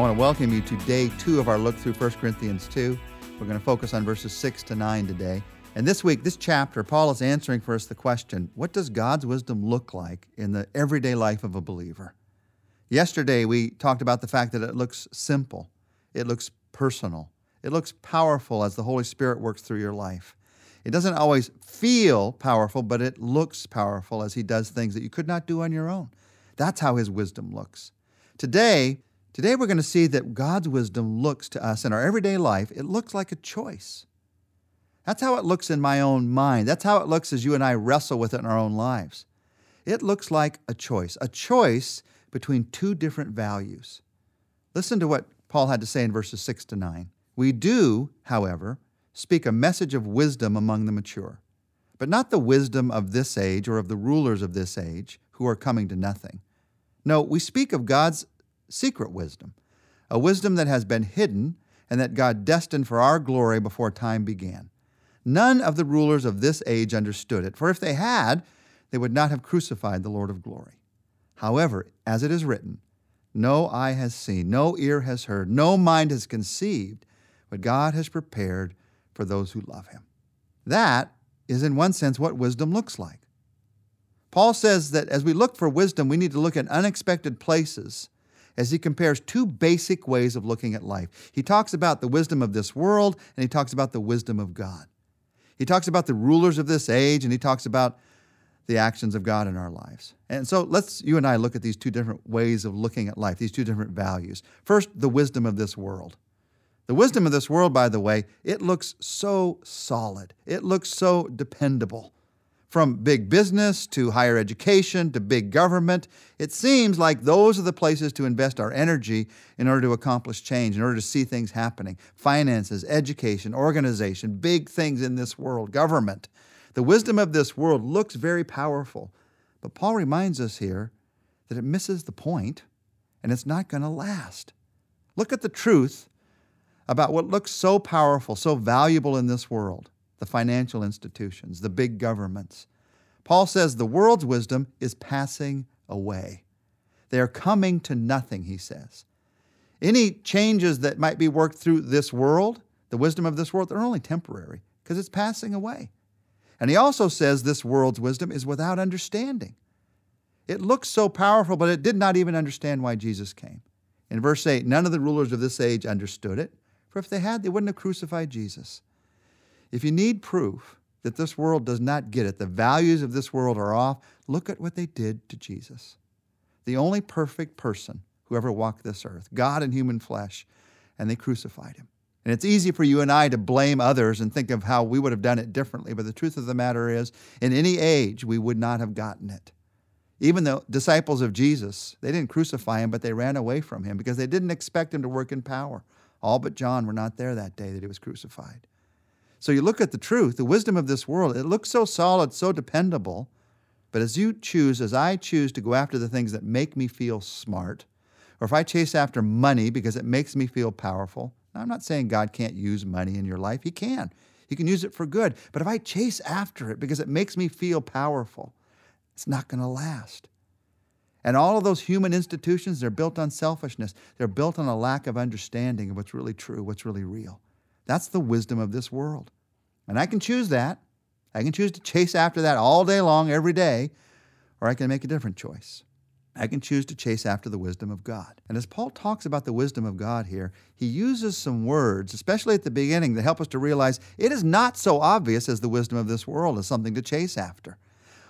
I want to welcome you to day two of our look through 1 Corinthians 2. We're going to focus on verses 6 to 9 today. And this week, this chapter, Paul is answering for us the question what does God's wisdom look like in the everyday life of a believer? Yesterday, we talked about the fact that it looks simple, it looks personal, it looks powerful as the Holy Spirit works through your life. It doesn't always feel powerful, but it looks powerful as He does things that you could not do on your own. That's how His wisdom looks. Today, today we're going to see that God's wisdom looks to us in our everyday life. It looks like a choice. That's how it looks in my own mind. That's how it looks as you and I wrestle with it in our own lives. It looks like a choice, a choice between two different values. Listen to what Paul had to say in verses 6 to 9. We do, however, speak a message of wisdom among the mature, but not the wisdom of this age or of the rulers of this age who are coming to nothing. No, we speak of God's secret wisdom, a wisdom that has been hidden and that God destined for our glory before time began. None of the rulers of this age understood it, for if they had, they would not have crucified the Lord of glory. However, as it is written, no eye has seen, no ear has heard, no mind has conceived what God has prepared for those who love him. That is, in one sense, what wisdom looks like. Paul says that as we look for wisdom, we need to look at unexpected places as he compares two basic ways of looking at life. He talks about the wisdom of this world and he talks about the wisdom of God. He talks about the rulers of this age and he talks about the actions of God in our lives. And so let's, you and I, look at these two different ways of looking at life, these two different values. First, the wisdom of this world. The wisdom of this world, by the way, it looks so solid, it looks so dependable. From big business to higher education to big government, it seems like those are the places to invest our energy in order to accomplish change, in order to see things happening. Finances, education, organization, big things in this world, government. The wisdom of this world looks very powerful, but Paul reminds us here that it misses the point and it's not going to last. Look at the truth about what looks so powerful, so valuable in this world the financial institutions, the big governments. Paul says the world's wisdom is passing away. They are coming to nothing, he says. Any changes that might be worked through this world, the wisdom of this world, they're only temporary because it's passing away. And he also says this world's wisdom is without understanding. It looks so powerful, but it did not even understand why Jesus came. In verse 8, none of the rulers of this age understood it. For if they had, they wouldn't have crucified Jesus. If you need proof that this world does not get it, the values of this world are off, look at what they did to Jesus. The only perfect person who ever walked this earth, God in human flesh, and they crucified him. And it's easy for you and I to blame others and think of how we would have done it differently, but the truth of the matter is, in any age, we would not have gotten it. Even the disciples of Jesus, they didn't crucify him, but they ran away from him because they didn't expect him to work in power. All but John were not there that day that he was crucified. So you look at the truth, the wisdom of this world, it looks so solid, so dependable. But as you choose, as I choose to go after the things that make me feel smart, or if I chase after money because it makes me feel powerful, now I'm not saying God can't use money in your life. He can. He can use it for good. But if I chase after it because it makes me feel powerful, it's not going to last. And all of those human institutions, they're built on selfishness. They're built on a lack of understanding of what's really true, what's really real. That's the wisdom of this world. And I can choose that. I can choose to chase after that all day long, every day, or I can make a different choice. I can choose to chase after the wisdom of God. And as Paul talks about the wisdom of God here, he uses some words, especially at the beginning, that help us to realize it is not so obvious as the wisdom of this world as something to chase after.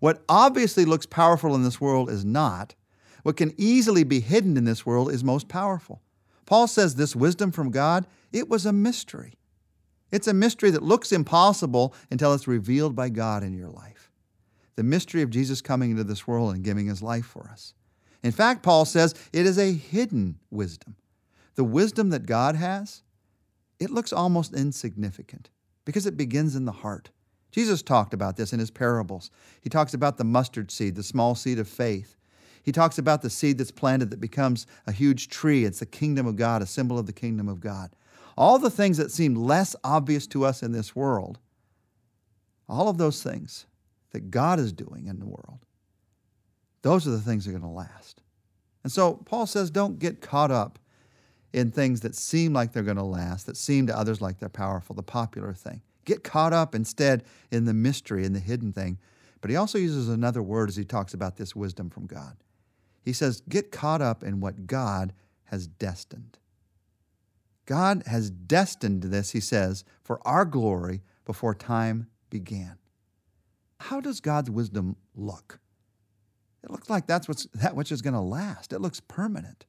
What obviously looks powerful in this world is not. What can easily be hidden in this world is most powerful. Paul says this wisdom from God, it was a mystery. It's a mystery that looks impossible until it's revealed by God in your life. The mystery of Jesus coming into this world and giving his life for us. In fact, Paul says it is a hidden wisdom. The wisdom that God has, it looks almost insignificant because it begins in the heart. Jesus talked about this in his parables. He talks about the mustard seed, the small seed of faith. He talks about the seed that's planted that becomes a huge tree. It's the kingdom of God, a symbol of the kingdom of God. All the things that seem less obvious to us in this world, all of those things that God is doing in the world, those are the things that are going to last. And so Paul says, don't get caught up in things that seem like they're going to last, that seem to others like they're powerful, the popular thing. Get caught up instead in the mystery, in the hidden thing. But he also uses another word as he talks about this wisdom from God. He says, Get caught up in what God has destined. God has destined this, he says, for our glory before time began. How does God's wisdom look? It looks like that's what's, that which is going to last. It looks permanent.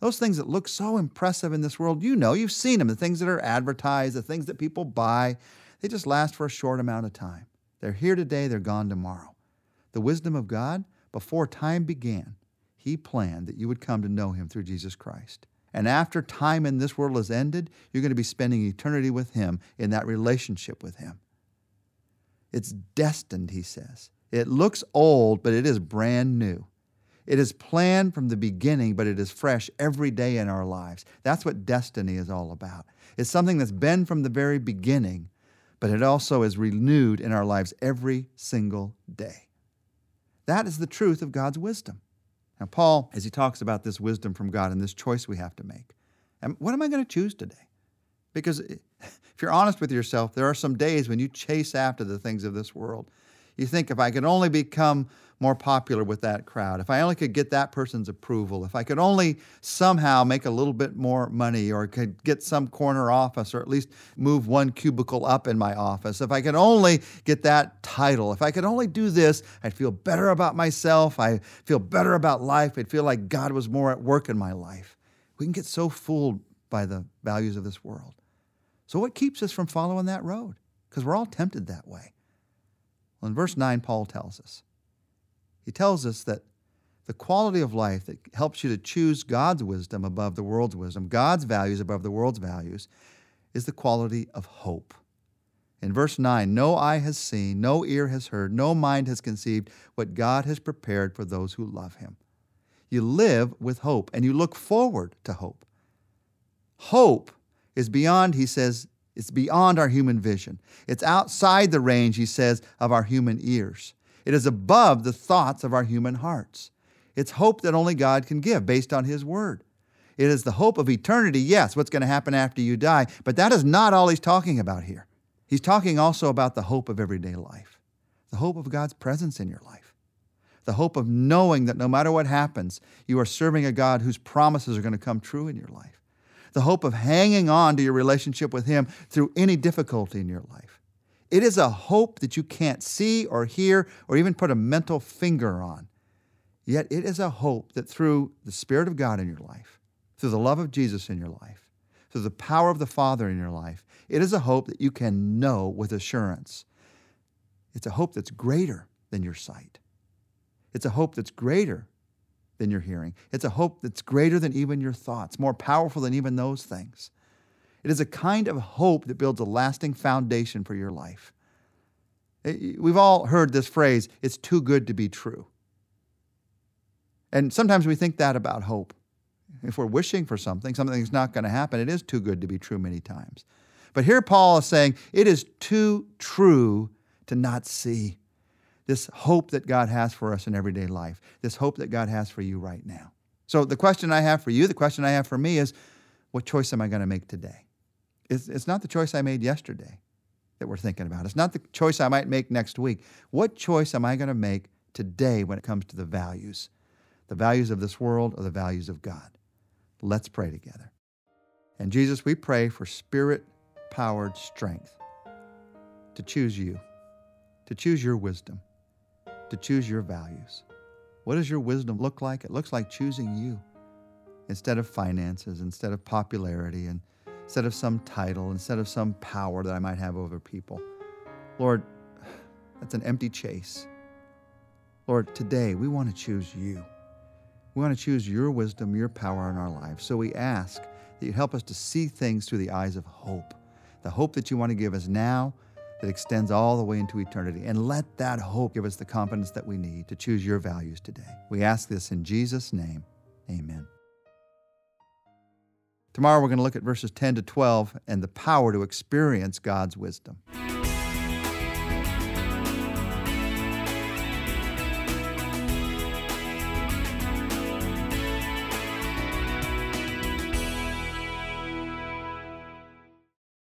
Those things that look so impressive in this world, you know, you've seen them, the things that are advertised, the things that people buy, they just last for a short amount of time. They're here today, they're gone tomorrow. The wisdom of God, before time began, He planned that you would come to know Him through Jesus Christ. And after time in this world has ended, you're going to be spending eternity with Him in that relationship with Him. It's destined, He says. It looks old, but it is brand new. It is planned from the beginning, but it is fresh every day in our lives. That's what destiny is all about. It's something that's been from the very beginning, but it also is renewed in our lives every single day. That is the truth of God's wisdom. Now, Paul, as he talks about this wisdom from God and this choice we have to make, and what am I going to choose today? Because eh, if you're honest with yourself, there are some days when you chase after the things of this world you think if I could only become more popular with that crowd, if I only could get that person's approval, if I could only somehow make a little bit more money or could get some corner office or at least move one cubicle up in my office, if I could only get that title, if I could only do this, I'd feel better about myself. I feel better about life. I'd feel like God was more at work in my life. We can get so fooled by the values of this world. So, what keeps us from following that road? Because we're all tempted that way. Well, in verse 9, Paul tells us. He tells us that the quality of life that helps you to choose God's wisdom above the world's wisdom, God's values above the world's values, is the quality of hope. In verse 9, no eye has seen, no ear has heard, no mind has conceived what God has prepared for those who love him. You live with hope and you look forward to hope. Hope is beyond, he says, it's beyond our human vision. It's outside the range, he says, of our human ears. It is above the thoughts of our human hearts. It's hope that only God can give based on his word. It is the hope of eternity, yes, what's going to happen after you die, but that is not all he's talking about here. He's talking also about the hope of everyday life, the hope of God's presence in your life, the hope of knowing that no matter what happens, you are serving a God whose promises are going to come true in your life the hope of hanging on to your relationship with Him through any difficulty in your life. It is a hope that you can't see or hear or even put a mental finger on. Yet it is a hope that through the Spirit of God in your life, through the love of Jesus in your life, through the power of the Father in your life, it is a hope that you can know with assurance. It's a hope that's greater than your sight. It's a hope that's greater than your hearing. It's a hope that's greater than even your thoughts, more powerful than even those things. It is a kind of hope that builds a lasting foundation for your life. Eh, we've all heard this phrase, it's too good to be true. And sometimes we think that about hope. If we're wishing for something, something's not going to happen, it is too good to be true many times. But here Paul is saying it is too true to not see this hope that God has for us in everyday life, this hope that God has for you right now. So, the question I have for you, the question I have for me is what choice am I going to make today? It's, it's not the choice I made yesterday that we're thinking about. It's not the choice I might make next week. What choice am I going to make today when it comes to the values? The values of this world or the values of God? Let's pray together. And Jesus, we pray for spirit powered strength to choose you, to choose your wisdom to choose your values. What does your wisdom look like? It looks like choosing you instead of finances, instead of popularity, and instead of some title, instead of some power that I might have over people. Lord, that's an empty chase. Lord, today we want to choose you. We want to choose your wisdom, your power in our lives. So we ask that you help us to see things through the eyes of hope, the hope that you want to give us now that extends all the way into eternity. And let that hope give us the confidence that we need to choose your values today. We ask this in Jesus' name. Amen. Tomorrow we're going to look at verses 10 to 12 and the power to experience God's wisdom.